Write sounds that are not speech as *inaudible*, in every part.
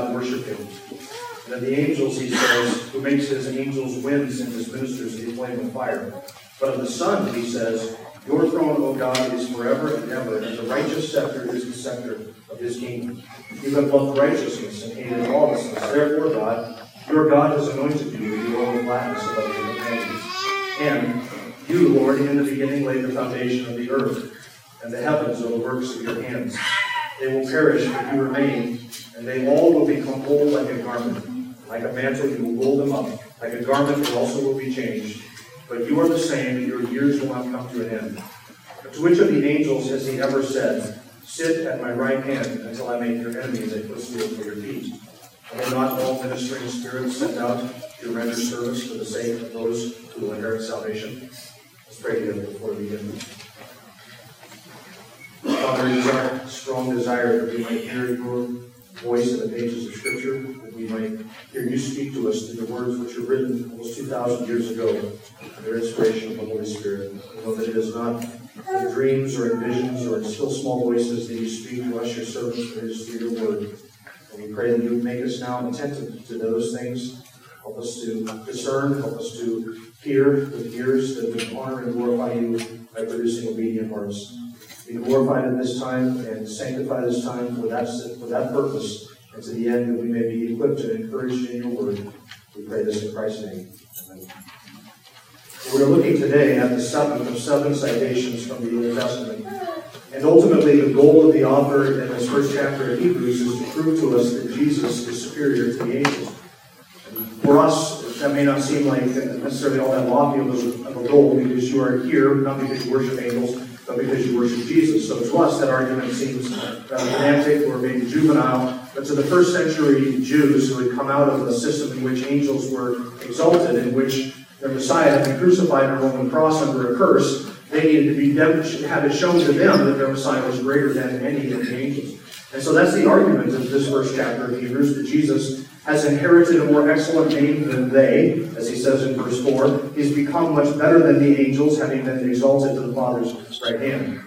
God worship him. And of the angels, he says, Who makes his angels winds and his ministers a flame of fire. But of the Son, he says, Your throne, O God, is forever and ever, and the righteous scepter is the scepter of his kingdom. You have loved righteousness and hated lawlessness. Therefore, God, your God has anointed you with the oil of gladness above your companions. And you, Lord, in the beginning laid the foundation of the earth, and the heavens are the works of your hands. They will perish, but you remain, and they all will become old like a garment. Like a mantle, you will roll them up. Like a garment, they also will be changed. But you are the same, and your years will not come to an end. But to which of the angels has he ever said, Sit at my right hand until I make your enemies a footstool for your feet? Are not all ministering spirits sent out to render service for the sake of those who will inherit salvation? Let's pray together before we begin. Father, it is our strong desire that we might hear your voice in the pages of Scripture, that we might hear you speak to us through the words which are written almost 2,000 years ago under inspiration of the Holy Spirit. Know that it is not in dreams or in visions or in still small voices that you speak to us, your servants, but it is through your word. And we pray that you would make us now attentive to those things. Help us to discern, help us to hear with ears that would honor and glorify you by producing obedient hearts. Be glorified at this time and sanctify this time for that, for that purpose, and to the end that we may be equipped and encouraged in your word. We pray this in Christ's name. Amen. We're looking today at the seventh of seven citations from the Old Testament. And ultimately, the goal of the author in this first chapter of Hebrews is to prove to us that Jesus is superior to the angels. And for us, that may not seem like necessarily all that lofty of a goal because you are here, not because you worship angels, but because you worship Jesus. So to us, that argument seems uh, rather pedantic or maybe juvenile. But to the first century Jews who had come out of a system in which angels were exalted, in which their Messiah had been crucified on a Roman cross under a curse, they needed to be had it shown to them that their Messiah was greater than any of the angels. And so that's the argument of this first chapter of Hebrews that Jesus has inherited a more excellent name than they, as he says in verse 4. He's become much better than the angels, having been exalted to the Father's right hand.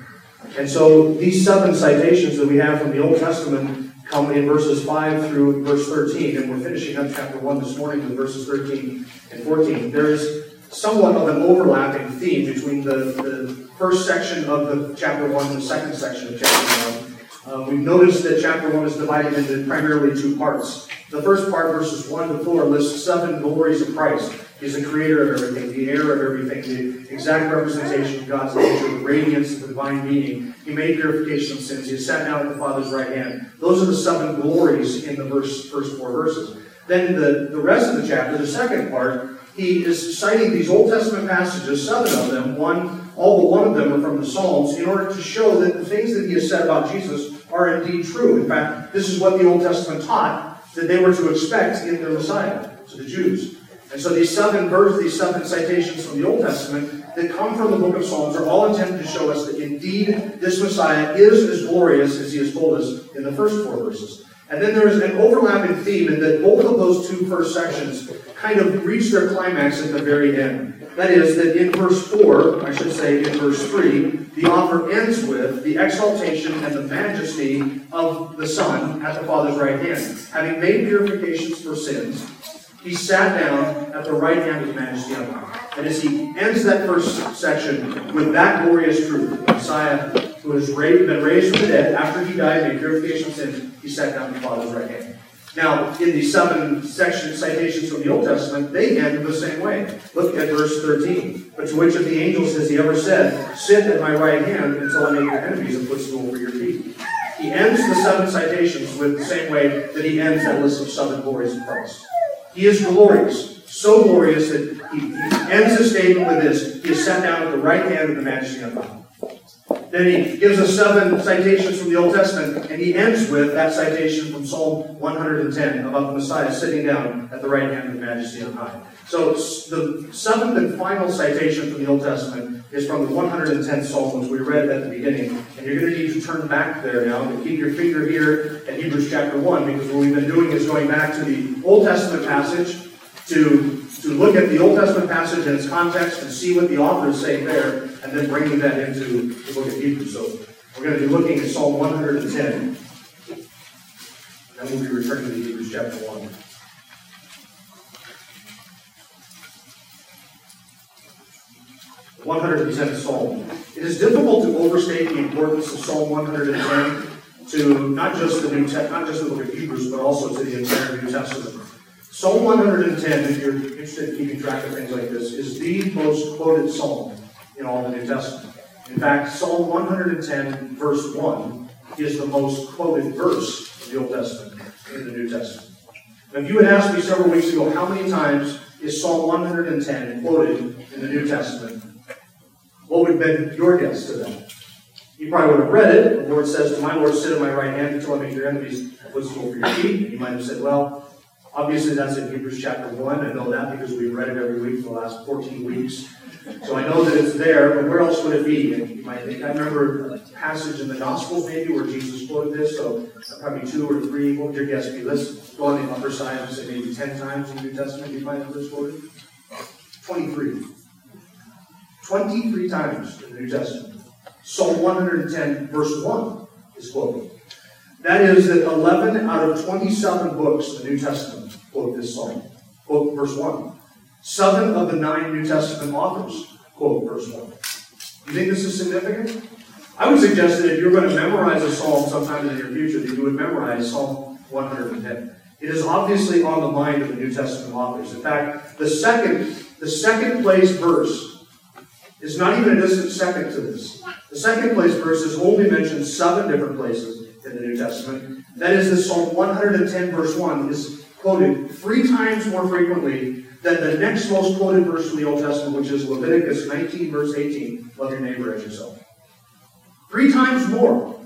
And so these seven citations that we have from the Old Testament come in verses 5 through verse 13, and we're finishing up chapter 1 this morning with verses 13 and 14. There is somewhat of an overlapping theme between the, the first section of the chapter 1 and the second section of chapter 1. Uh, we've noticed that chapter 1 is divided into primarily two parts. The first part, verses 1 to 4, lists seven glories of Christ. He's the creator of everything, the heir of everything, the exact representation of God's nature, the radiance of the divine being. He made purification of sins. He sat down at the Father's right hand. Those are the seven glories in the verse, first four verses. Then the, the rest of the chapter, the second part, he is citing these Old Testament passages, seven of them, one, all but one of them are from the Psalms, in order to show that the things that he has said about Jesus are indeed true. In fact, this is what the Old Testament taught that they were to expect in their Messiah, to the Jews. And so these seven verses, these seven citations from the Old Testament that come from the book of Psalms are all intended to show us that indeed this Messiah is as glorious as he has told us in the first four verses. And then there is an overlapping theme in that both of those two first sections kind of reach their climax at the very end. That is, that in verse 4, I should say in verse 3, the offer ends with the exaltation and the majesty of the Son at the Father's right hand. Having made purifications for sins, he sat down at the right hand of majesty on high. And as he ends that first section with that glorious truth, the Messiah who has been raised from the dead after he died, made purification of sins, he sat down at the Father's right hand. Now, in the seven section citations from the Old Testament, they end the same way. Look at verse 13. But to which of the angels has he ever said, Sit at my right hand until I make your enemies a footstool for your feet? He ends the seven citations with the same way that he ends that list of seven glories of Christ. He is glorious. So glorious that he, he ends his statement with this He is set down at the right hand of the majesty of God. Then he gives us seven citations from the Old Testament, and he ends with that citation from Psalm 110 about the Messiah sitting down at the right hand of the majesty on high. So the seventh and final citation from the Old Testament is from the 110th Psalm, which we read at the beginning. And you're going to need to turn back there now and keep your finger here at Hebrews chapter 1, because what we've been doing is going back to the Old Testament passage to, to look at the Old Testament passage in its context and see what the author is saying there, and then bringing that into the book of Hebrews. So we're going to be looking at Psalm 110. And then we'll be returning to Hebrews chapter 1. 110th Psalm. It is difficult to overstate the importance of Psalm 110 to not just the New Testament, not just the book of Hebrews, but also to the entire New Testament. Psalm 110, if you're interested in keeping track of things like this, is the most quoted psalm in all the New Testament. In fact, Psalm 110, verse 1, is the most quoted verse of the Old Testament in the New Testament. Now, if you had asked me several weeks ago how many times is Psalm 110 quoted in the New Testament, what would have been your guess to that? You probably would have read it. The Lord says, To my Lord, sit at my right hand until I make your enemies a footstool for your feet. And you might have said, Well, obviously that's in Hebrews chapter 1. I know that because we've read it every week for the last 14 weeks. So I know that it's there, but where else would it be? And you might think, I remember a passage in the Gospels maybe where Jesus quoted this, so probably two or three. What would your guess be? Let's go on the upper side and say maybe 10 times in the New Testament you find verse quoted. 23. 23 times in the New Testament. Psalm 110, verse 1 is quoted. That is that 11 out of 27 books in the New Testament quote this psalm. Quote verse 1. Seven of the nine New Testament authors quote verse 1. You think this is significant? I would suggest that if you're going to memorize a psalm sometime in your future, that you would memorize Psalm 110. It is obviously on the mind of the New Testament authors. In fact, the second, the second place verse is not even a distant second to this. The second place verse is only mentioned seven different places in the New Testament. That is, the Psalm 110, verse 1, is quoted three times more frequently than the next most quoted verse from the Old Testament, which is Leviticus 19, verse 18 love your neighbor as yourself. Three times more.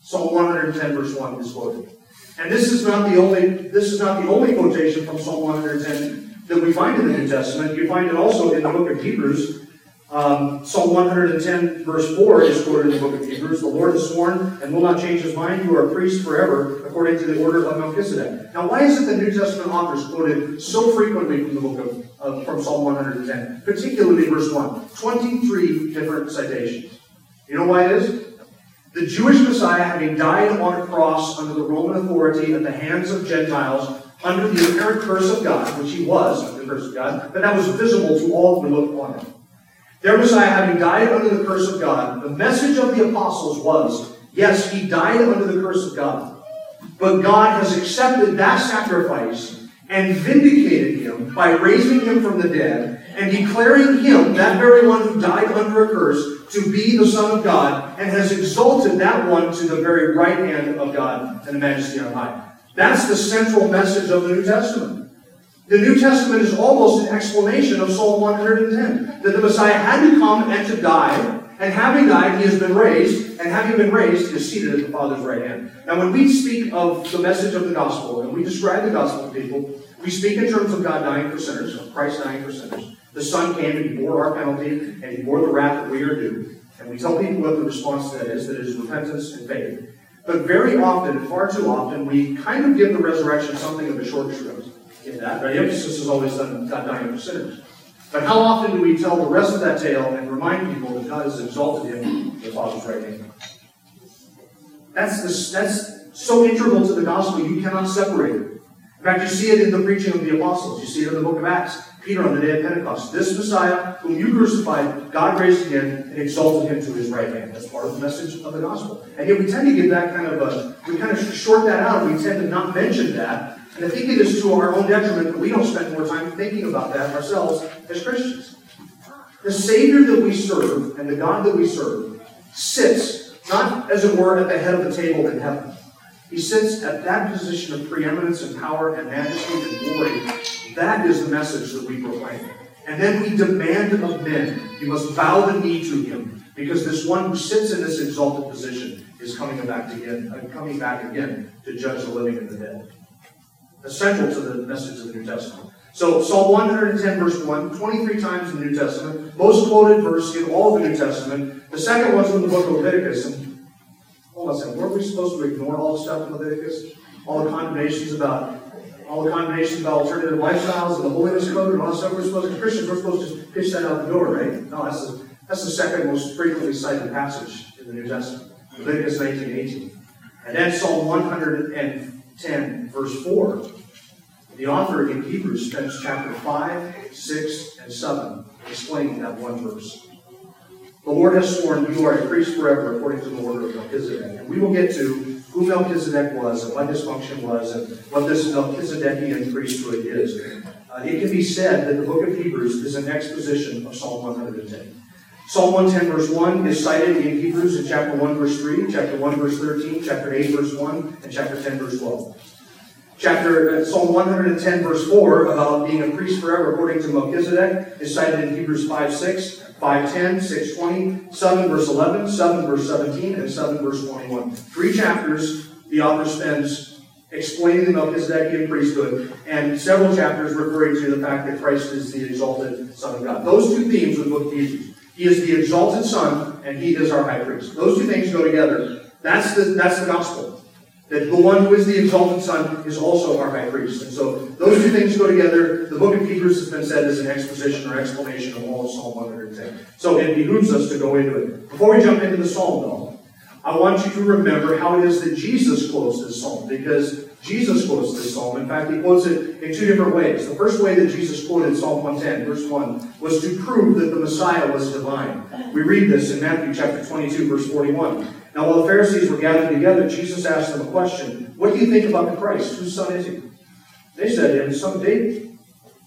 Psalm 110, verse 1 is quoted. And this is not the only this is not the only quotation from Psalm 110 that we find in the New Testament. You find it also in the book of Hebrews, um, Psalm 110, verse 4 is quoted in the book of Hebrews. The Lord has sworn and will not change his mind. You are a priest forever, according to the order of Melchizedek. Now, why is it the New Testament authors quoted so frequently from the book of, uh, from Psalm 110, particularly verse 1? 23 different citations. You know why it is? The Jewish Messiah, having died on a cross under the Roman authority at the hands of Gentiles, under the apparent curse of God, which he was under the curse of God, but that was visible to all who looked upon him. Their Messiah, having died under the curse of God, the message of the apostles was yes, he died under the curse of God, but God has accepted that sacrifice and vindicated him by raising him from the dead and declaring him, that very one who died under a curse, to be the Son of God, and has exalted that one to the very right hand of God and the majesty on high. That's the central message of the New Testament. The New Testament is almost an explanation of Psalm 110 that the Messiah had to come and to die, and having died, he has been raised, and having been raised, he is seated at the Father's right hand. Now, when we speak of the message of the gospel, and we describe the gospel to people, we speak in terms of God dying for sinners, of Christ dying for sinners. The Son came and he bore our penalty, and he bore the wrath that we are due. And we tell people what the response to that is, that it is repentance and faith. But very often, far too often, we kind of give the resurrection something of a short shrift in that. The emphasis is always on God dying for sinners. But how often do we tell the rest of that tale and remind people that God has exalted him the Father's right hand? That's, the, that's so integral to the gospel, you cannot separate it. In fact, you see it in the preaching of the apostles. You see it in the book of Acts. Peter on the day of Pentecost. This Messiah, whom you crucified, God raised again and exalted him to his right hand. That's part of the message of the gospel. And yet we tend to give that kind of a, we kind of short that out. We tend to not mention that and I think it is to our own detriment that we don't spend more time thinking about that ourselves as Christians. The Savior that we serve and the God that we serve sits, not as it were, at the head of the table in heaven, He sits at that position of preeminence and power and majesty and glory. That is the message that we proclaim. And then we demand of men, you must bow the knee to him, because this one who sits in this exalted position is coming back again, uh, coming back again to judge the living and the dead. Essential to the message of the New Testament. So Psalm 110, verse 1, 23 times in the New Testament, most quoted verse in all of the New Testament. The second one's from the book of Leviticus. And hold on a second, weren't we supposed to ignore all the stuff in Leviticus? All the condemnations about all the condemnations about alternative lifestyles and the holiness code and all that stuff. We're supposed to, Christians, we're supposed to pitch that out the door, right? No, that's the, that's the second most frequently cited passage in the New Testament. Leviticus 19, 18. And then Psalm 110, verse 4. The author in Hebrews spends chapter 5, 6, and 7 explaining that one verse. The Lord has sworn you are a priest forever according to the order of Melchizedek. And we will get to who Melchizedek was and what his function was and what this Melchizedekian priesthood is. Uh, it can be said that the book of Hebrews is an exposition of Psalm 110. Psalm 110, verse 1 is cited in Hebrews in chapter 1, verse 3, chapter 1, verse 13, chapter 8, verse 1, and chapter 10, verse 12. Chapter uh, Psalm 110, verse 4, about being a priest forever according to Melchizedek, is cited in Hebrews 5, 6, 510, 620, 7 verse 11, 7 verse 17, and 7 verse 21. Three chapters the author spends explaining the Melchizedekian priesthood, and several chapters referring to the fact that Christ is the exalted Son of God. Those two themes of the book of Hebrews. He is the exalted Son, and he is our high priest. Those two things go together. That's the, that's the gospel. That the one who is the exalted Son is also our high priest. And so those two things go together. The book of Hebrews has been said as an exposition or explanation of all of Psalm 110. So it behooves us to go into it. Before we jump into the psalm, though, I want you to remember how it is that Jesus quotes this psalm, because Jesus quotes this psalm. In fact, he quotes it in two different ways. The first way that Jesus quoted Psalm 110, verse 1, was to prove that the Messiah was divine. We read this in Matthew chapter 22, verse 41. Now, while the Pharisees were gathered together, Jesus asked them a question What do you think about the Christ? Whose son is he? They said to him, Son David.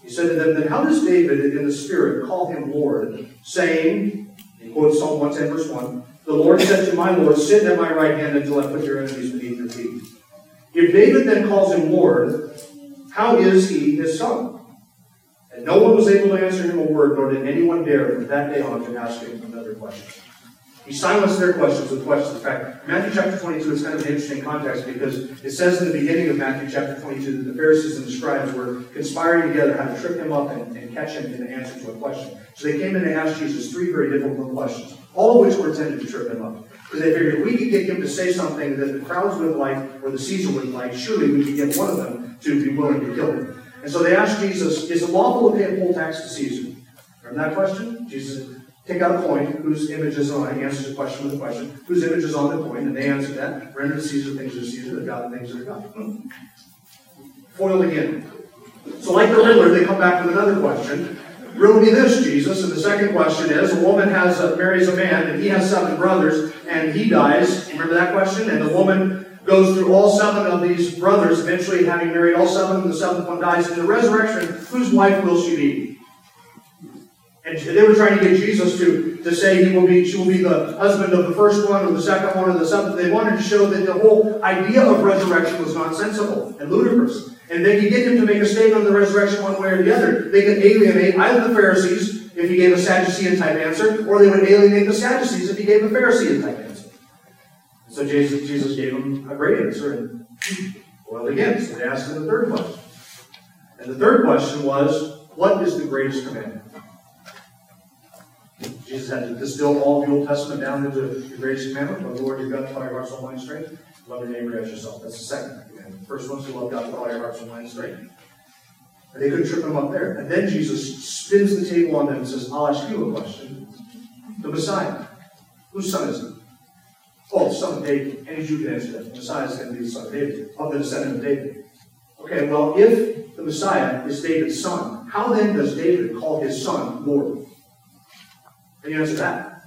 He said to them, Then how does David in the Spirit call him Lord, saying, he quotes Psalm 110, verse 1, The Lord said to my Lord, Sit at my right hand until I put your enemies beneath your feet. If David then calls him Lord, how is he his son? And no one was able to answer him a word, nor did anyone dare from that day on to ask him another question. He silenced their questions with questions. In fact, Matthew chapter 22 is kind of an interesting context because it says in the beginning of Matthew chapter 22 that the Pharisees and the scribes were conspiring together how to trip him up and, and catch him in the answer to a question. So they came in and asked Jesus three very difficult questions, all of which were intended to trip him up. Because they figured if we could get him to say something that the crowds wouldn't like or the Caesar wouldn't like, surely we could get one of them to be willing to kill him. And so they asked Jesus, Is it lawful to pay a poll tax to Caesar? Remember that question? Jesus take out a coin whose image is on it. Answers the question with a question. Whose image is on the coin? And they answered that. Render to Caesar things that are Caesar, the God things that are God. *laughs* Foiled again. So like the Riddler, they come back with another question. Riddle me this, Jesus. And the second question is, a woman has a, marries a man, and he has seven brothers, and he dies. Remember that question? And the woman goes through all seven of these brothers, eventually having married all seven, the seventh one dies. In the resurrection, whose wife will she be? And they were trying to get Jesus to, to say he will be, she will be the husband of the first one, or the second one, or the seventh. They wanted to show that the whole idea of resurrection was nonsensical and ludicrous. And they could get him to make a statement on the resurrection one way or the other. They could alienate either the Pharisees if he gave a Sadducean type answer, or they would alienate the Sadducees if he gave a Pharisee type answer. So Jesus, Jesus gave him a great answer and well again. So they asked him the third question. And the third question was, what is the greatest commandment? Jesus had to distill all the Old Testament down into the greatest commandment, love the Lord your God with all your heart, soul, mind, strength. Love your neighbor as yourself. That's the second first one's to love God with all your heart, soul, mind, strength. And they couldn't trip him up there. And then Jesus spins the table on them and says, I'll ask you a question. The Messiah. Whose son is he? Oh, the son of David. Any Jew can answer that. The Messiah is going to be the son of David, of the descendant of David. Okay, well, if the Messiah is David's son, how then does David call his son Lord? Can you answer that?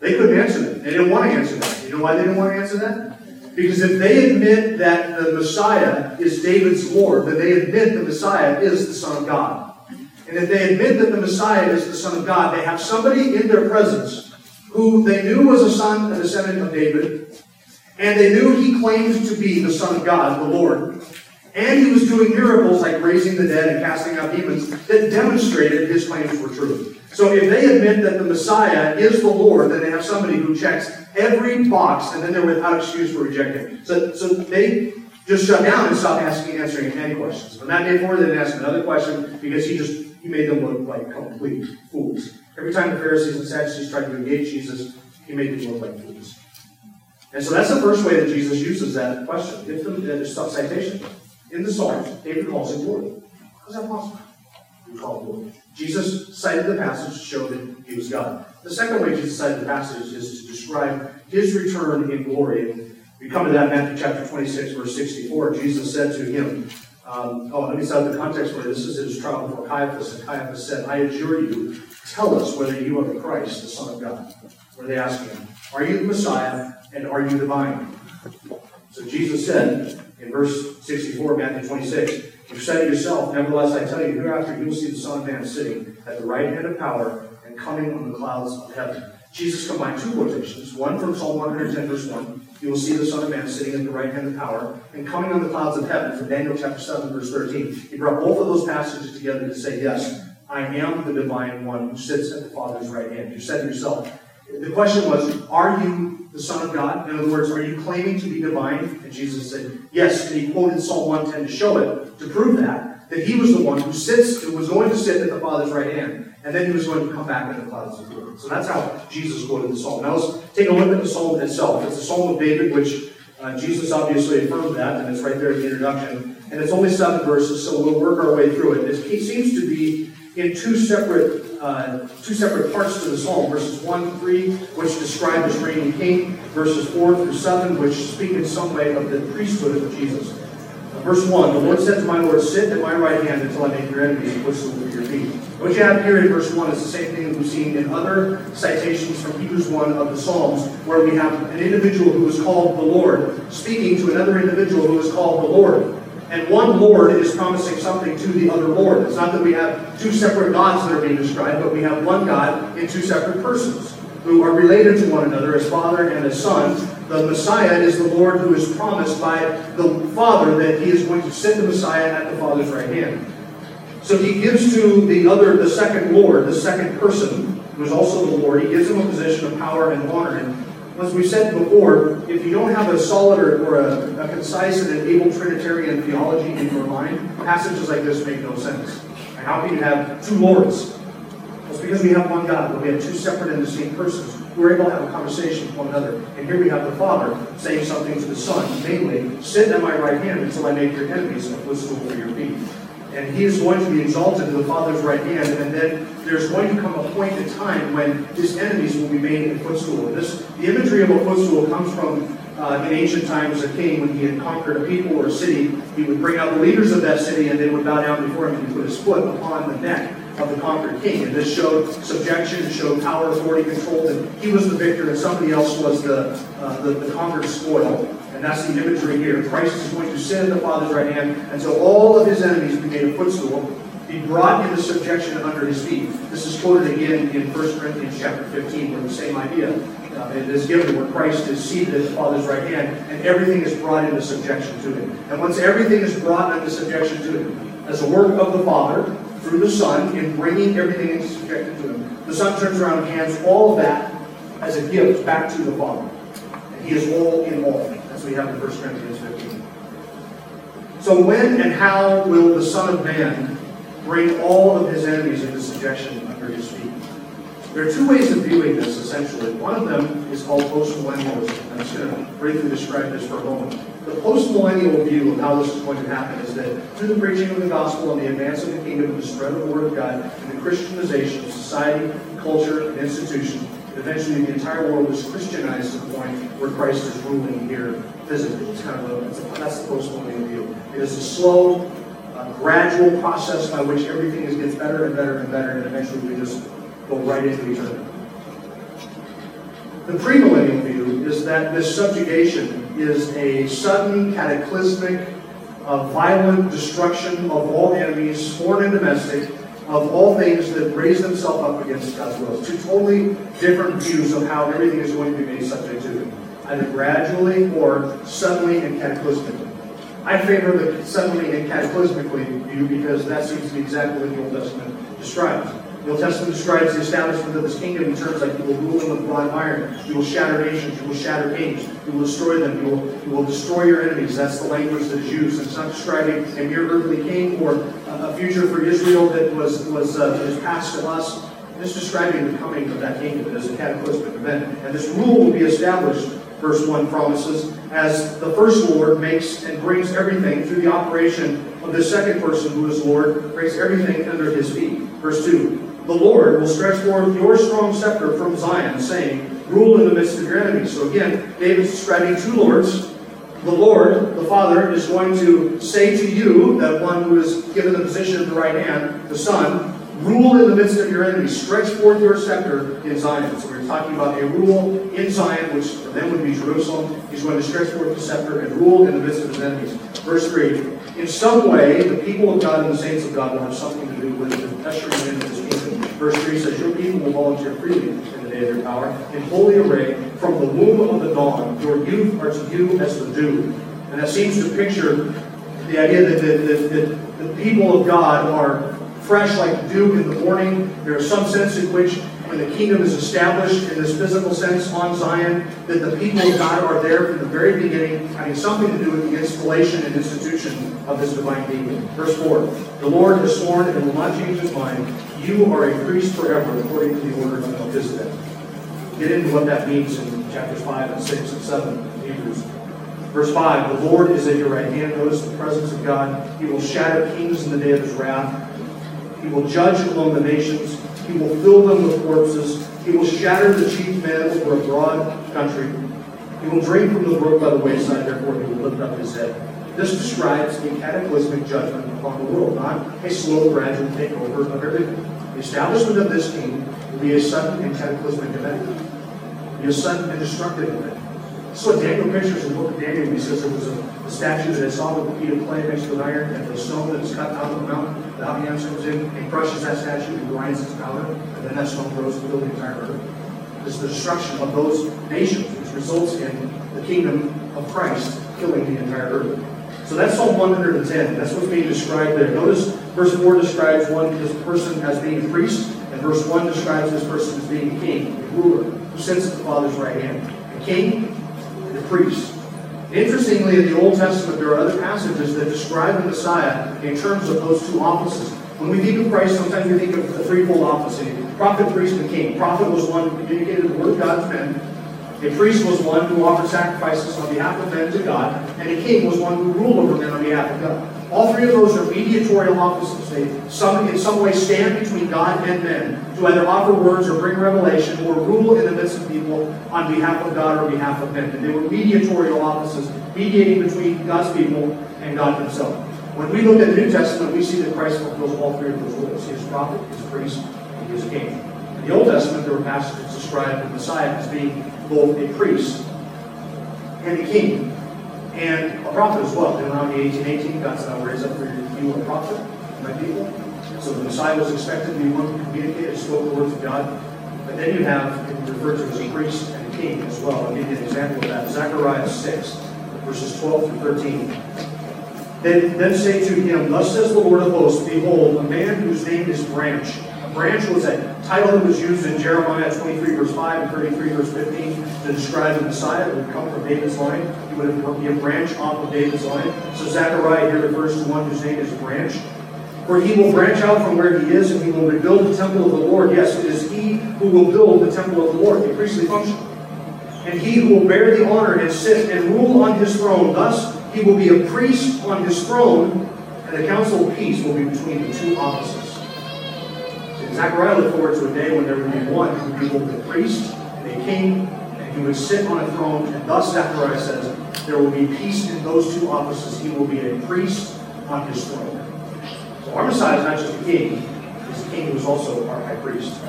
They couldn't answer that. They didn't want to answer that. You know why they didn't want to answer that? Because if they admit that the Messiah is David's Lord, then they admit the Messiah is the Son of God. And if they admit that the Messiah is the Son of God, they have somebody in their presence who they knew was a son, a descendant of David, And they knew he claimed to be the Son of God, the Lord. And he was doing miracles like raising the dead and casting out demons that demonstrated his claims were true. So if they admit that the Messiah is the Lord, then they have somebody who checks every box and then they're without excuse for rejecting. So, so they just shut down and stop asking answering any questions. From that day forward, they didn't ask another question because he just he made them look like complete fools. Every time the Pharisees and Sadducees tried to engage Jesus, he made them look like fools. And so that's the first way that Jesus uses that question. Give them uh, citation. In the Psalms, David calls him Lord. How is that possible? He called Lord. Jesus cited the passage to show that he was God. The second way Jesus cited the passage is to describe his return in glory. And we come to that in Matthew chapter 26, verse 64. Jesus said to him, um, oh, let me set the context for this. This is his trial before Caiaphas. And Caiaphas said, I adjure you, tell us whether you are the Christ, the Son of God. Where they ask him, Are you the Messiah, and are you divine? So Jesus said in verse 64 Matthew 26, You said yourself, nevertheless I tell you, hereafter you will see the Son of Man sitting at the right hand of power and coming on the clouds of heaven. Jesus combined two quotations, one from Psalm 110, verse 1, you will see the Son of Man sitting at the right hand of power and coming on the clouds of heaven from Daniel chapter 7, verse 13. He brought both of those passages together to say, Yes, I am the divine one who sits at the Father's right hand. You said yourself. The question was, Are you the Son of God? In other words, are you claiming to be divine? And Jesus said, Yes. And he quoted Psalm 110 to show it, to prove that, that he was the one who sits, who was going to sit at the Father's right hand and then he was going to come back in the clouds of glory. So that's how Jesus quoted the psalm. Now let's take a look at the psalm itself. It's the Psalm of David, which uh, Jesus obviously affirmed that, and it's right there in the introduction. And it's only seven verses, so we'll work our way through it. It seems to be in two separate uh, two separate parts to the psalm. Verses one, three, which describe his reigning king. Verses four through seven, which speak in some way of the priesthood of Jesus. Verse one: The Lord said to my Lord, "Sit at my right hand until I make your enemies a footstool for your feet." What you have here in verse 1 is the same thing that we've seen in other citations from Hebrews 1 of the Psalms, where we have an individual who is called the Lord speaking to another individual who is called the Lord. And one Lord is promising something to the other Lord. It's not that we have two separate gods that are being described, but we have one God in two separate persons who are related to one another as Father and as Son. The Messiah is the Lord who is promised by the Father that he is going to send the Messiah at the Father's right hand. So he gives to the other, the second Lord, the second person, who is also the Lord, he gives him a position of power and honor. And as we said before, if you don't have a solid or, or a, a, concise and an able Trinitarian theology in your mind, passages like this make no sense. And how can you have two Lords? It's because we have one God, but we have two separate and distinct persons We're able to have a conversation with one another. And here we have the Father saying something to the Son, namely, sit at my right hand until I make your enemies a footstool for your feet and he is going to be exalted to the Father's right hand, and then there's going to come a point in time when his enemies will be made a footstool. This, the imagery of a footstool comes from uh, in ancient times a king, when he had conquered a people or a city, he would bring out the leaders of that city, and they would bow down before him and put his foot upon the neck of the conquered king. And this showed subjection, showed power, authority, control, and he was the victor, and somebody else was the, uh, the, the conquered spoil. And that's the imagery here. Christ is going to sit at the Father's right hand until all of his enemies be made a footstool, be brought into subjection under his feet. This is quoted again in 1 Corinthians chapter 15, where the same idea uh, is given, where Christ is seated at the Father's right hand, and everything is brought into subjection to him. And once everything is brought into subjection to him, as a work of the Father, through the Son, in bringing everything into subjection to him, the Son turns around and hands all of that as a gift back to the Father. And he is all in all we have in 1 Corinthians 15. So when and how will the Son of Man bring all of his enemies into subjection under his feet? There are two ways of viewing this, essentially. One of them is called postmillennialism. I'm just going to briefly describe this for a moment. The postmillennial view of how this is going to happen is that through the preaching of the gospel and the advance of the kingdom and the spread of the word of God and the Christianization of society, culture, and institution, eventually the entire world is Christianized to the point where Christ is ruling here physically. It's kind of a, it's a that's the postmillennial view. It is a slow, gradual process by which everything is, gets better and better and better, and eventually we just go right into eternity. The premillennial view is that this subjugation is a sudden, cataclysmic, uh, violent destruction of all enemies, foreign and domestic, of all things that raise themselves up against God's will. Two totally different views of how everything is going to be made subject to Him. either gradually or suddenly and cataclysmically. I favor the suddenly and cataclysmically view because that seems to be exactly what the Old Testament describes. The Old Testament describes the establishment of this kingdom in terms like you will rule them with rod of iron, you will shatter nations, you will shatter kings, you will destroy them, you will, you will destroy your enemies. That's the language that is used. It's not describing a mere earthly king or a future for Israel that was, was uh, is passed to us. It's describing the coming of that kingdom as a cataclysmic event. And this rule will be established, verse 1 promises, as the first Lord makes and brings everything through the operation of the second person who is Lord, brings everything under his feet. Verse 2 the Lord will stretch forth your strong scepter from Zion, saying, Rule in the midst of your enemies. So again, David's describing two lords. The Lord, the Father, is going to say to you, that one who is given the position of the right hand, the Son, rule in the midst of your enemies. Stretch forth your scepter in Zion. So we're talking about a rule in Zion, which for them would be Jerusalem. He's going to stretch forth the scepter and rule in the midst of his enemies. Verse 3. In some way, the people of God and the saints of God will have something to do with the ushering into his kingdom. Verse 3 says, Your people will volunteer freely in day of your power, in holy array, from the womb of the dawn. Your youth are to you as the dew. And that seems to picture the idea that the, that, the people of God are fresh like dew in the morning. There is some sense in which when the kingdom is established in this physical sense on Zion, that the people of God are there from the very beginning, having something to do with the installation and institution of this divine kingdom. Verse 4 The Lord has sworn and will not change his mind. You are a priest forever, according to the order of Melchizedek. Get into what that means in chapters 5 and 6 and 7 of Hebrews. Verse 5 The Lord is at your right hand. Notice the presence of God. He will shatter kings in the day of his wrath. He will judge among the nations. He will fill them with corpses. He will shatter the chief men over a broad country. He will drink from the brook by the wayside, therefore he will lift up his head. This describes a cataclysmic judgment upon the world, not a slow, gradual takeover of everything. The establishment of this king will be a sudden and cataclysmic event. Be a sudden and destructive event. What Daniel pictures in the book of Daniel. He says there was a, statue that I saw with a feet of clay mixed with iron, and the stone that is cut out of the mountain, the Abians comes in and crushes that statue and grinds its powder, and then that stone grows to fill the entire earth. Is the destruction of those nations, which results in the kingdom of Christ killing the entire earth. So that's Psalm 110. That's what's being described there. Notice verse 4 describes one this person as being a priest, and verse 1 describes this person as being a king, a ruler, who sits at the Father's right hand. A king and a priest. Interestingly, in the Old Testament, there are other passages that describe the Messiah in terms of those two offices. When we think of Christ, sometimes we think of the threefold office prophet, priest, and king. Prophet was one who communicated the word of God to men. A priest was one who offered sacrifices on behalf of men to God, and a king was one who ruled over men on behalf of God. All three of those are mediatorial offices. They some, in some way stand between God and men to either offer words or bring revelation or rule in the midst of people on behalf of God or on behalf of men. And they were mediatorial offices, mediating between God's people and God himself. When we look at the New Testament, we see that Christ fulfills all three of those roles. He is prophet, he is priest, and he is king. In the Old Testament, there were passages describe the Messiah as being both a priest and a king and a prophet as well. Deuteronomy 18, 18, God said, I will raise up for you a prophet, my people. So the Messiah was expected to be one who communicated spoke the words of God. But then you have him referred to as a priest and a king as well. I'll give you an example of that. Zechariah 6, verses 12 through 13. Then, then say to him, Thus says the Lord of hosts, Behold, a man whose name is Branch branch was a title that was used in Jeremiah 23, verse 5 and 33, verse 15 to describe the Messiah that would come from David's line. He would be a branch off of David's line. So Zechariah here refers to one whose name is Branch. For he will branch out from where he is, and he will rebuild the temple of the Lord. Yes, it is he who will build the temple of the Lord, the priestly function. And he who will bear the honor and sit and rule on his throne. Thus, he will be a priest on his throne, and the counsel of peace will be between the two offices. Zechariah looked forward to a day when there would be one who would be both a priest and a king, and he would sit on a throne. And thus, Zechariah says, there will be peace in those two offices. He will be a priest on his throne. So our Messiah is not just a king, he's a king who is also our high priest.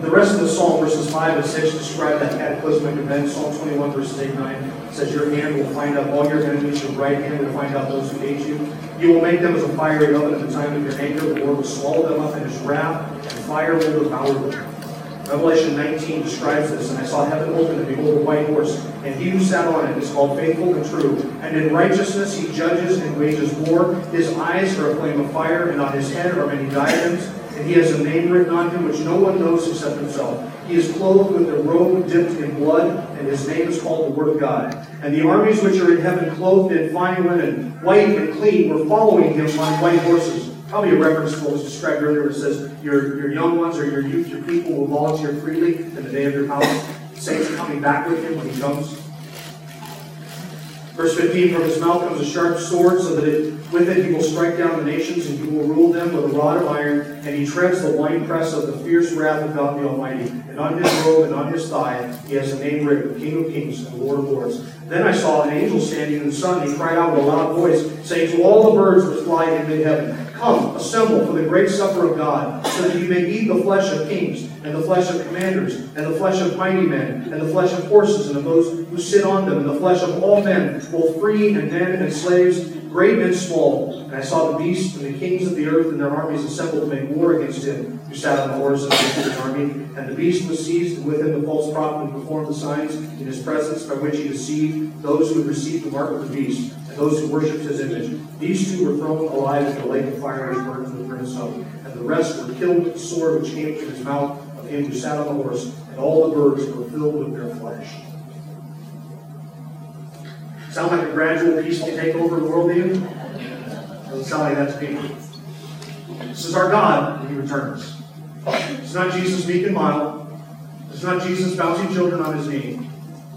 The rest of the psalm, verses 5 and 6, describe that cataclysmic event. Psalm 21, verses 8 and 9 says, Your hand will find out all your enemies, your right hand will find out those who hate you. You will make them as a fiery oven at the time of your anger. The Lord will swallow them up in his wrath, and fire will devour them. Revelation 19 describes this, and I saw heaven open, and behold, a white horse, and he who sat on it is called Faithful and True. And in righteousness he judges and wages war. His eyes are a flame of fire, and on his head are many diadems. And he has a name written on him which no one knows except himself. He is clothed with a robe dipped in blood, and his name is called the Word of God. And the armies which are in heaven, clothed in fine linen, white and clean, were following him on white horses. Probably a reference to what was described earlier, where it says, your, your young ones or your youth, your people will volunteer freely in the day of your power. Saints coming back with him when he comes. Verse 15, from his mouth comes a sharp sword, so that it, with it he will strike down the nations, and he will rule them with a rod of iron, and he treads the winepress of the fierce wrath of God the Almighty. And on his robe and on his thigh he has a name written, King of Kings and Lord of Lords. Then I saw an angel standing in the sun, and he cried out with a loud voice, saying to all the birds which fly in mid-heaven, Come, assemble for the great supper of God, so that you may eat the flesh of kings, and the flesh of commanders, and the flesh of mighty men, and the flesh of horses, and of those who sit on them, and the flesh of all men, both free and men and slaves, great and small. And I saw the beast and the kings of the earth and their armies assembled to make war against him who sat on the horse and against his army. And the beast was seized, and with him the false prophet who performed the signs in his presence by which he deceived those who had received the mark of the beast, and those who worshipped his image. These two were thrown alive into the lake of fire which burns with brimstone. And the rest were killed with the sword which came from his mouth of him who sat on the horse, and all the birds were filled with their flesh. Sound like a gradual peaceful takeover of the world to you? Doesn't sound like that to me. This is our God when He returns. It's not Jesus meek and mild. It's not Jesus bouncing children on His knee.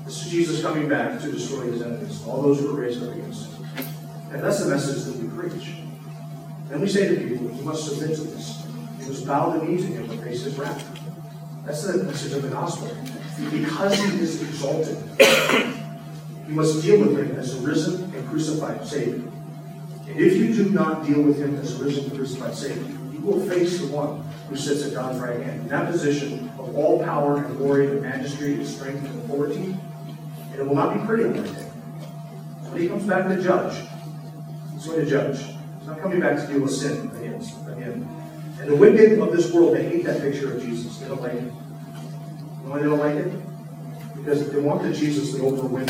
This is Jesus coming back to destroy His enemies, all those who are raised up against Him. And that's the message that we preach. And we say to people, you must submit to this. You must bow the knee to Him and face His wrath. That's the message of the gospel. Because He is exalted, you must deal with him as a risen and crucified Savior. And if you do not deal with him as a risen and crucified Savior, you will face the one who sits at God's right hand. In that position of all power and glory and majesty and strength and authority, and it will not be pretty on that day. When he comes back to judge, he's going to judge. He's not coming back to deal with sin against him. And the wicked of this world, they hate that picture of Jesus. They don't like it. You know why they don't like it? Because they want the Jesus that overwins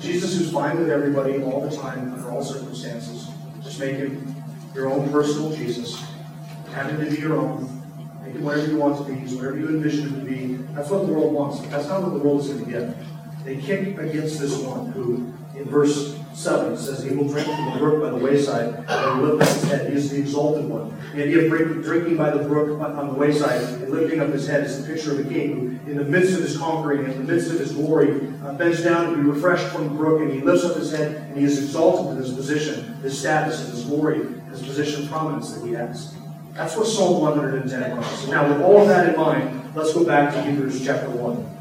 Jesus who's fine with everybody all the time, under all circumstances. Just make him your own personal Jesus. Have him to be your own. Make him whatever you want to be. He's whatever you envision him to be. That's what the world wants. That's not what the world is going to get. They kick against this one who, in verse 7, says, He will drink from the brook by the wayside, and lift up his head. He is the exalted one. Idea of drinking by the brook on the wayside and lifting up his head is the picture of a king who, in the midst of his conquering, in the midst of his glory, uh, bends down to be refreshed from the brook, and he lifts up his head, and he is exalted in his position, his status, and his glory, his position of prominence that he has. That's what Psalm 110 was. Now, with all of that in mind, let's go back to Hebrews chapter 1.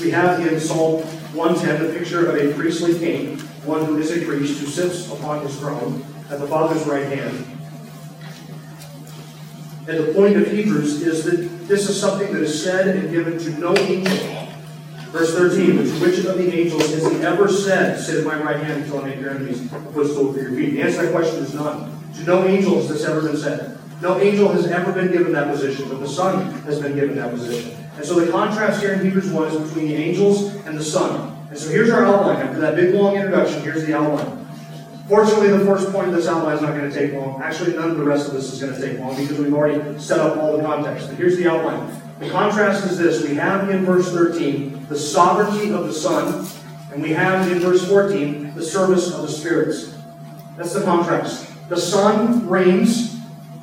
We have in Psalm 110 the picture of a priestly king, one who is a priest who sits upon his throne at the Father's right hand. And the point of Hebrews is that this is something that is said and given to no angel. Verse 13, which, which of the angels has he ever said, Sit at my right hand until I make your enemies a footstool for your feet? The answer to that question is none. To no angel has this ever been said. No angel has ever been given that position, but the Son has been given that position. And so the contrast here in Hebrews 1 is between the angels and the Son. And so here's our outline. After that big long introduction, here's the outline. Fortunately, the first point of this outline is not going to take long. Actually, none of the rest of this is going to take long because we've already set up all the context. But here's the outline. The contrast is this. We have in verse 13 the sovereignty of the Son, and we have in verse 14 the service of the spirits. That's the contrast. The Son reigns,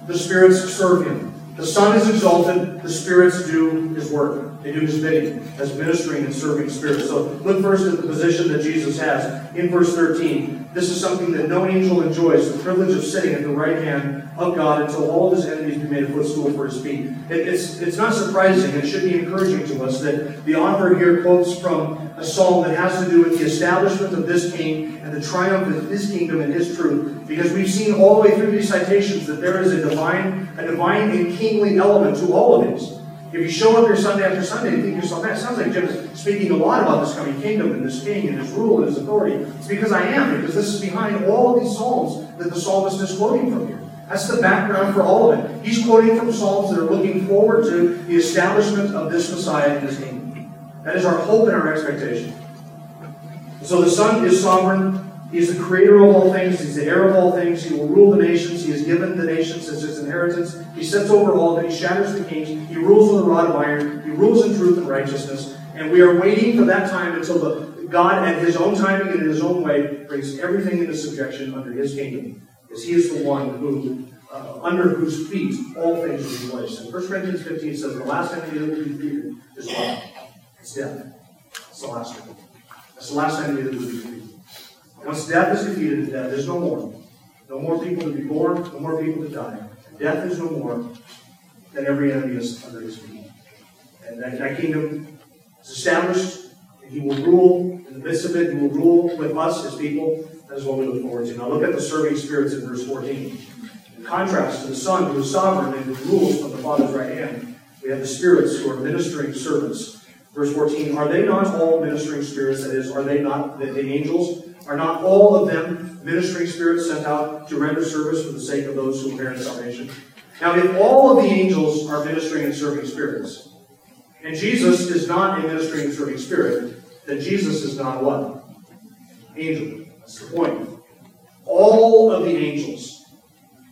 the spirits serve him. The Son is exalted, the spirits do his work. They do his bidding as ministering and serving spirits. So look first at the position that Jesus has in verse 13. This is something that no angel enjoys, the privilege of sitting at the right hand of God until all his enemies be made a footstool for his feet. It, it's, it's not surprising, it should be encouraging to us that the author here quotes from a psalm that has to do with the establishment of this king and the triumph of his kingdom and his truth. Because we've seen all the way through these citations that there is a divine, a divine and kingly element to all of these. If you show up here Sunday after Sunday and think yourself, it sounds like Jim's speaking a lot about this coming kingdom and this king and his rule and his authority. It's because I am, because this is behind all of these psalms that the psalmist is quoting from here. That's the background for all of it. He's quoting from Psalms that are looking forward to the establishment of this Messiah and his kingdom. That is our hope and our expectation. So the Son is sovereign. He is the creator of all things. He's the heir of all things. He will rule the nations. He has given the nations as his inheritance. He sets over all it. He shatters the kings. He rules with a rod of iron. He rules in truth and righteousness. And we are waiting for that time until the, God, at his own timing and in his own way, brings everything into subjection under his kingdom. Because he is the one who, uh, under whose feet all things will be placed. And 1 Corinthians 15 says, The last enemy that will be defeated is? It's death. It's the last one. That's the last enemy that will be defeated. Once death is defeated, death is no more. No more people to be born, no more people to die. Death is no more. Then every enemy is under his feet. And that, that kingdom is established, and he will rule in the midst of it. He will rule with us as people. That is what we look forward to. Now look at the serving spirits in verse 14. In contrast to the Son, who is sovereign and who rules from the Father's right hand, we have the spirits who are ministering servants. Verse 14, are they not all ministering spirits? That is, are they not the, the angels? Are not all of them ministering spirits sent out to render service for the sake of those who inherit salvation? Now, if all of the angels are ministering and serving spirits, and Jesus is not a ministering and serving spirit, then Jesus is not what? Angel. That's the point. All of the angels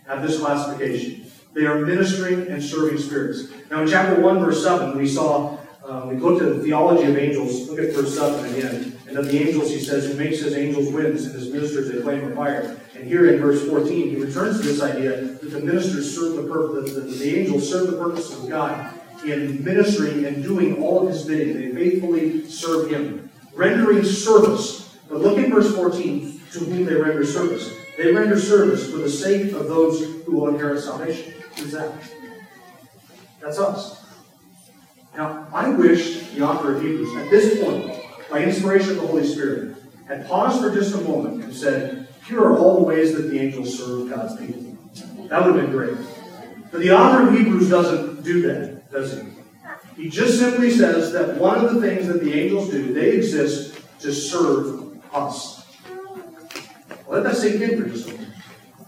have this classification. They are ministering and serving spirits. Now, in chapter 1, verse 7, we saw, uh, we looked at the theology of angels. Look at verse 7 again. And of the angels, he says, who makes his angels winds and his ministers a flame of fire. And here in verse 14, he returns to this idea that the ministers serve the purpose, the, the angels serve the purpose of God in ministering and doing all of his bidding. They faithfully serve him, rendering service. But look at verse 14, to whom they render service. They render service for the sake of those who will inherit salvation. Who's that? That's us. Now, I wish the author of Hebrews, at this point, by inspiration of the Holy Spirit, had paused for just a moment and said, Here are all the ways that the angels serve God's people. That would have been great. But the author of Hebrews doesn't do that, does he? He just simply says that one of the things that the angels do, they exist to serve us. Let that sink in for just a moment.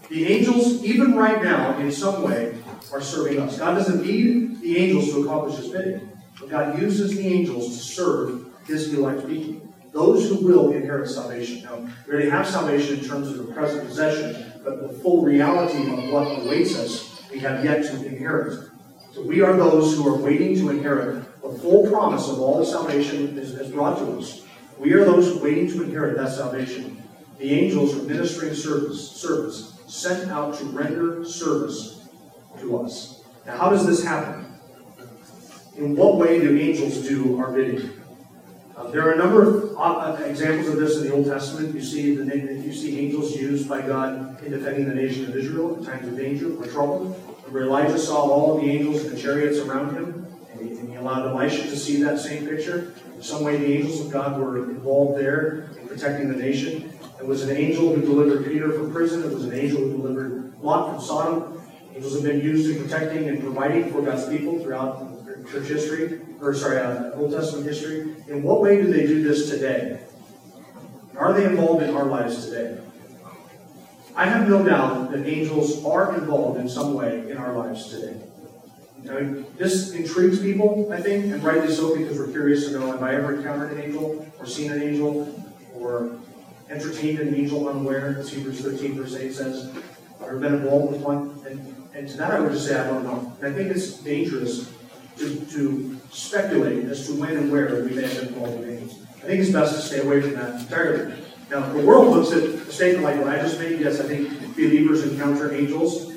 The angels, even right now, in some way, are serving us. God doesn't need the angels to accomplish his bidding, but God uses the angels to serve his elect people. Those who will inherit salvation. Now, we already have salvation in terms of the present possession, but the full reality of what awaits us, we have yet to inherit. So we are those who are waiting to inherit the full promise of all the salvation is, is brought to us. We are those waiting to inherit that salvation. The angels are ministering service, service, sent out to render service to us. Now, how does this happen? In what way do angels do our bidding? Uh, there are a number of uh, examples of this in the Old Testament. You see the you see angels used by God in defending the nation of Israel in times of danger or trouble. Where Elijah saw all of the angels and the chariots around him, and he, and he allowed Elisha to see that same picture. In some way, the angels of God were involved there in protecting the nation. It was an angel who delivered Peter from prison. It was an angel who delivered Lot from Sodom. Angels have been used in protecting and providing for God's people throughout church history, or sorry, uh, Old Testament history. In what way do they do this today? Are they involved in our lives today? I have no doubt that angels are involved in some way in our lives today. This intrigues people, I think, and rightly so because we're curious to know have I ever encountered an angel, or seen an angel, or entertained an angel unaware, as Hebrews 13, verse 8 says, or been involved with one. And, and to that I would just say I don't know. And I think it's dangerous to, to speculate as to when and where we may have been with angels. I think it's best to stay away from that entirely. Now, the world looks at a statement like what I just made. Yes, I think believers encounter angels.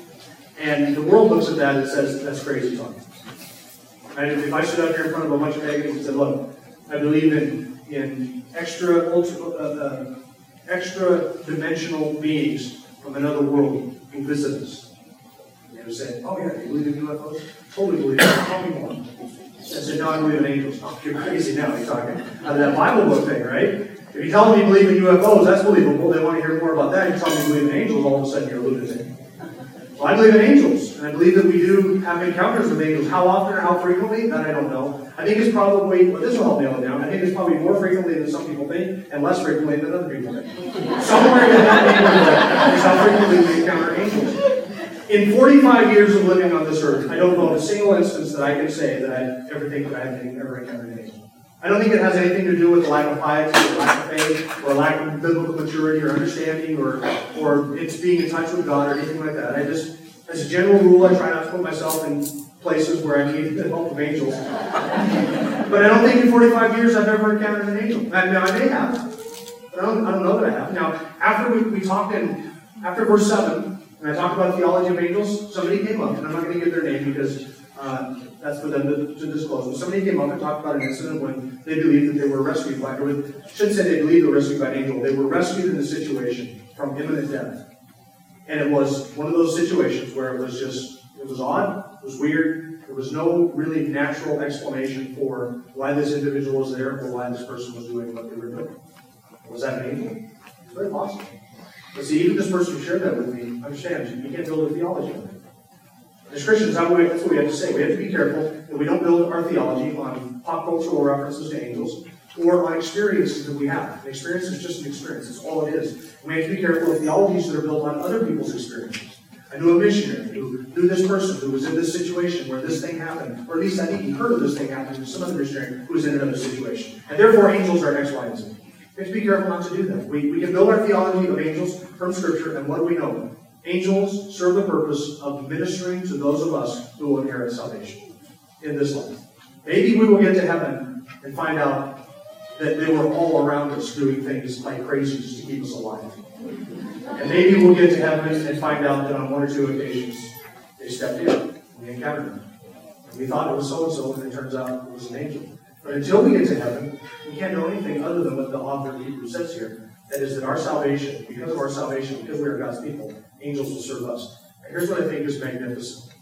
And the world looks at that and says, that's crazy talk. If I stood up here in front of a bunch of pagans and said, look, I believe in, in extra, ultra, uh, uh, extra dimensional beings from another world who visit us. They would say, oh yeah, you believe in UFOs? Totally believe. Tell me more. I said, no, I believe in angels. Oh, you're crazy now, you're talking. Out of that Bible book thing, right? If you tell me you believe in UFOs, that's believable. They want to hear more about that. You tell me you believe in angels, all of a sudden you're a lunatic. Well, I believe in angels, and I believe that we do have encounters with angels. How often or how frequently, that I don't know. I think it's probably, well, this will help nail it down. I think it's probably more frequently than some people think, and less frequently than other people think. Somewhere in that neighborhood is how frequently we encounter angels. In 45 years of living on this earth, I don't know of a single instance that I can say that I ever think that I have ever encountered an angel. I don't think it has anything to do with lack of piety or lack of faith or lack of biblical maturity or understanding or, or it's being in touch with God or anything like that. I just, as a general rule, I try not to put myself in places where I need the help of angels. but I don't think in 45 years I've ever encountered an angel. I, now, I may have, but I don't, I don't know that I have. Now, after we, we talked in, after verse 7, and I talked about theology of angels, somebody came up, and I'm not going to give their name because uh, that's for them to, to disclose. But somebody came up and talked about an incident when they believed that they were rescued by, or shouldn't say they believed they were rescued by an angel. They were rescued in a situation from imminent death. And it was one of those situations where it was just, it was odd, it was weird. There was no really natural explanation for why this individual was there or why this person was doing what they were doing. Was that an angel? It's very possible. But see, even this person who shared that with me understands you can't build a theology on it. As Christians, that's what we have to say. We have to be careful that we don't build our theology on pop cultural references to angels or on experiences that we have. An experience is just an experience. It's all it is. we have to be careful of theologies that are built on other people's experiences. I knew a missionary who knew this person who was in this situation where this thing happened, or at least I think he heard of this thing happening to some other missionary who was in another situation. And therefore, angels are X, Y, and Z. We have to be careful not to do that. We, we can build our theology of angels from Scripture, and what do we know? Angels serve the purpose of ministering to those of us who will inherit salvation in this life. Maybe we will get to heaven and find out that they were all around us doing things like crazy just to keep us alive. And maybe we'll get to heaven and find out that on one or two occasions they stepped in and we encountered them. And we thought it was so and so, and it turns out it was an angel. But until we get to heaven, we can't know anything other than what the author of Hebrews says here. That is, that our salvation, because of our salvation, because we are God's people, angels will serve us. And here's what I think is magnificent.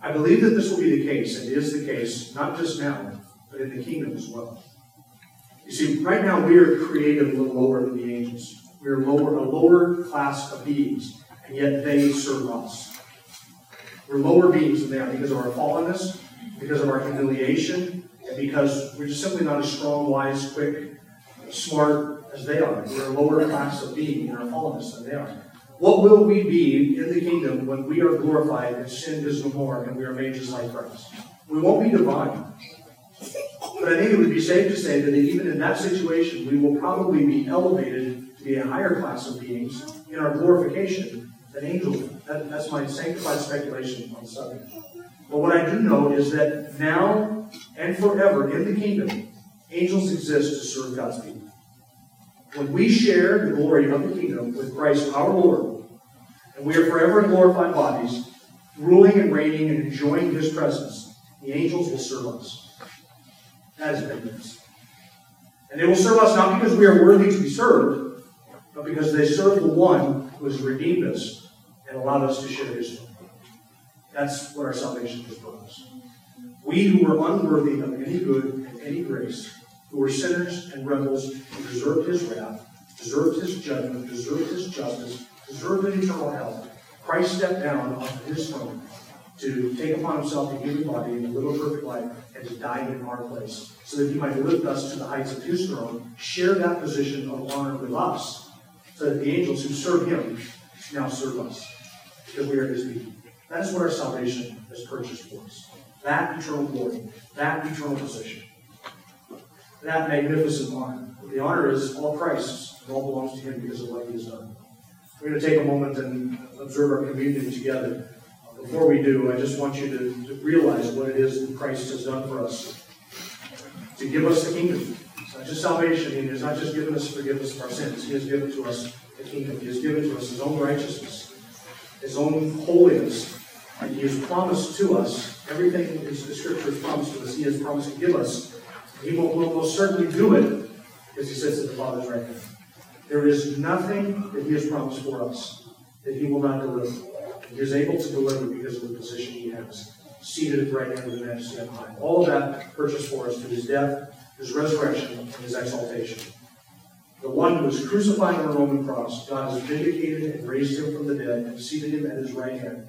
I believe that this will be the case, and it is the case, not just now, but in the kingdom as well. You see, right now we are created a little lower than the angels. We are lower, a lower class of beings, and yet they serve us. We're lower beings than they are because of our fallenness, because of our humiliation, because we're just simply not as strong, wise, quick, smart as they are. We're a lower class of being in our fallenness than they are. What will we be in the kingdom when we are glorified and sin is no more and we are made just like Christ? We won't be divine. But I think it would be safe to say that even in that situation, we will probably be elevated to be a higher class of beings in our glorification than angels. That, that's my sanctified speculation on the subject. But what I do know is that now and forever in the kingdom, angels exist to serve God's people. When we share the glory of the kingdom with Christ our Lord, and we are forever in glorified bodies, ruling and reigning and enjoying his presence, the angels will serve us. Is magnificent. And they will serve us not because we are worthy to be served, but because they serve the one who has redeemed us and allowed us to share his glory. That's what our salvation is for us. We who were unworthy of any good and any grace, who were sinners and rebels, who deserved his wrath, deserved his judgment, deserved his justice, deserved an eternal hell, Christ stepped down off his throne to take upon himself a human body and live a perfect life and to die in our place, so that he might lift us to the heights of his throne, share that position of honor with us, so that the angels who serve him now serve us, because we are his people. That is what our salvation has purchased for us. That eternal glory, that eternal position, that magnificent honor. The honor is all Christ's, it all belongs to him because of what he has done. We're going to take a moment and observe our communion together. Before we do, I just want you to, to realize what it is that Christ has done for us to give us the kingdom. It's not just salvation, He has not just given us forgiveness of our sins, He has given to us the kingdom. He has given to us His own righteousness, His own holiness, and He has promised to us everything that the Scripture promised to us. He has promised to give us. He will, will most certainly do it because He sits at the Father's right hand. There is nothing that He has promised for us that He will not deliver. He is able to deliver because of the position He has, seated at the right hand of the Majesty on high. All of that purchased for us through His death, His resurrection, and His exaltation. The one who was crucified on the Roman cross, God has vindicated and raised him from the dead and seated him at his right hand.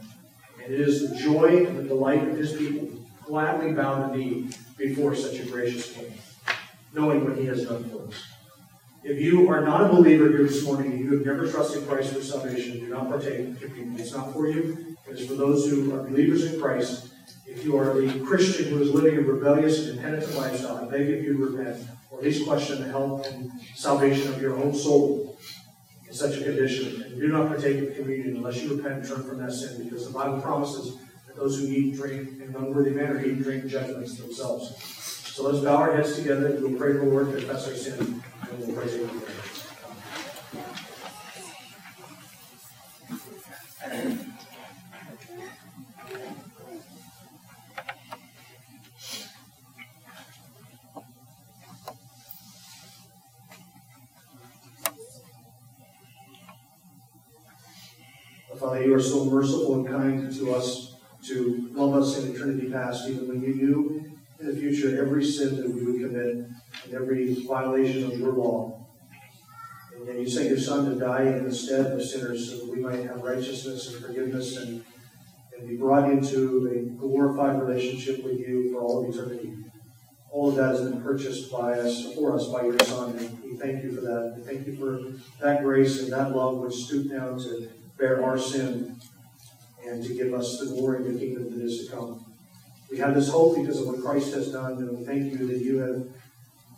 And it is the joy and the delight of his people gladly bow the knee before such a gracious king, knowing what he has done for us. If you are not a believer here this morning and you have never trusted Christ for salvation, do not partake. It's not for you. It is for those who are believers in Christ. If you are the Christian who is living a rebellious and impenitent lifestyle, I beg of you to repent, or at least question the health and salvation of your own soul in such a condition. And do not partake of communion unless you repent and turn from that sin, because the Bible promises that those who eat and drink in an unworthy manner eat and drink judgments themselves. So let's bow our heads together. and We'll pray for the Lord, confess our sin, and we'll pray together. You are so merciful and kind to us to love us in eternity past, even when you knew in the future every sin that we would commit and every violation of your law. And then you sent your Son to die in the stead of sinners so that we might have righteousness and forgiveness and, and be brought into a glorified relationship with you for all of eternity. All of that has been purchased by us, for us, by your Son, and we thank you for that. We thank you for that grace and that love which stooped down to bear our sin and to give us the glory of the kingdom that is to come. We have this hope because of what Christ has done, and we thank you that you have,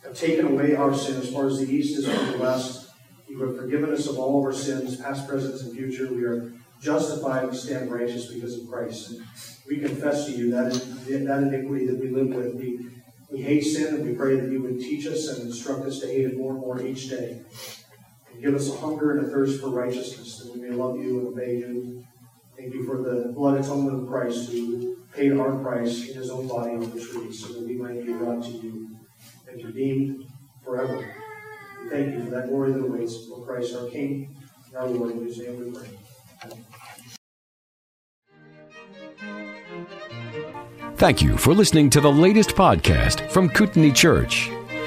have taken away our sin as far as the east is from the west. You have forgiven us of all of our sins, past, present, and future. We are justified and stand righteous because of Christ. And we confess to you that, that iniquity that we live with. We, we hate sin, and we pray that you would teach us and instruct us to hate it more and more each day. Give us a hunger and a thirst for righteousness, that we may love you and obey you. Thank you for the blood atonement of Christ who paid our price in his own body on the tree so that we might be brought to you and redeemed forever. Thank you for that glory that awaits for Christ our King and our Lord, in whose name we pray. Thank you for listening to the latest podcast from Kootenai Church.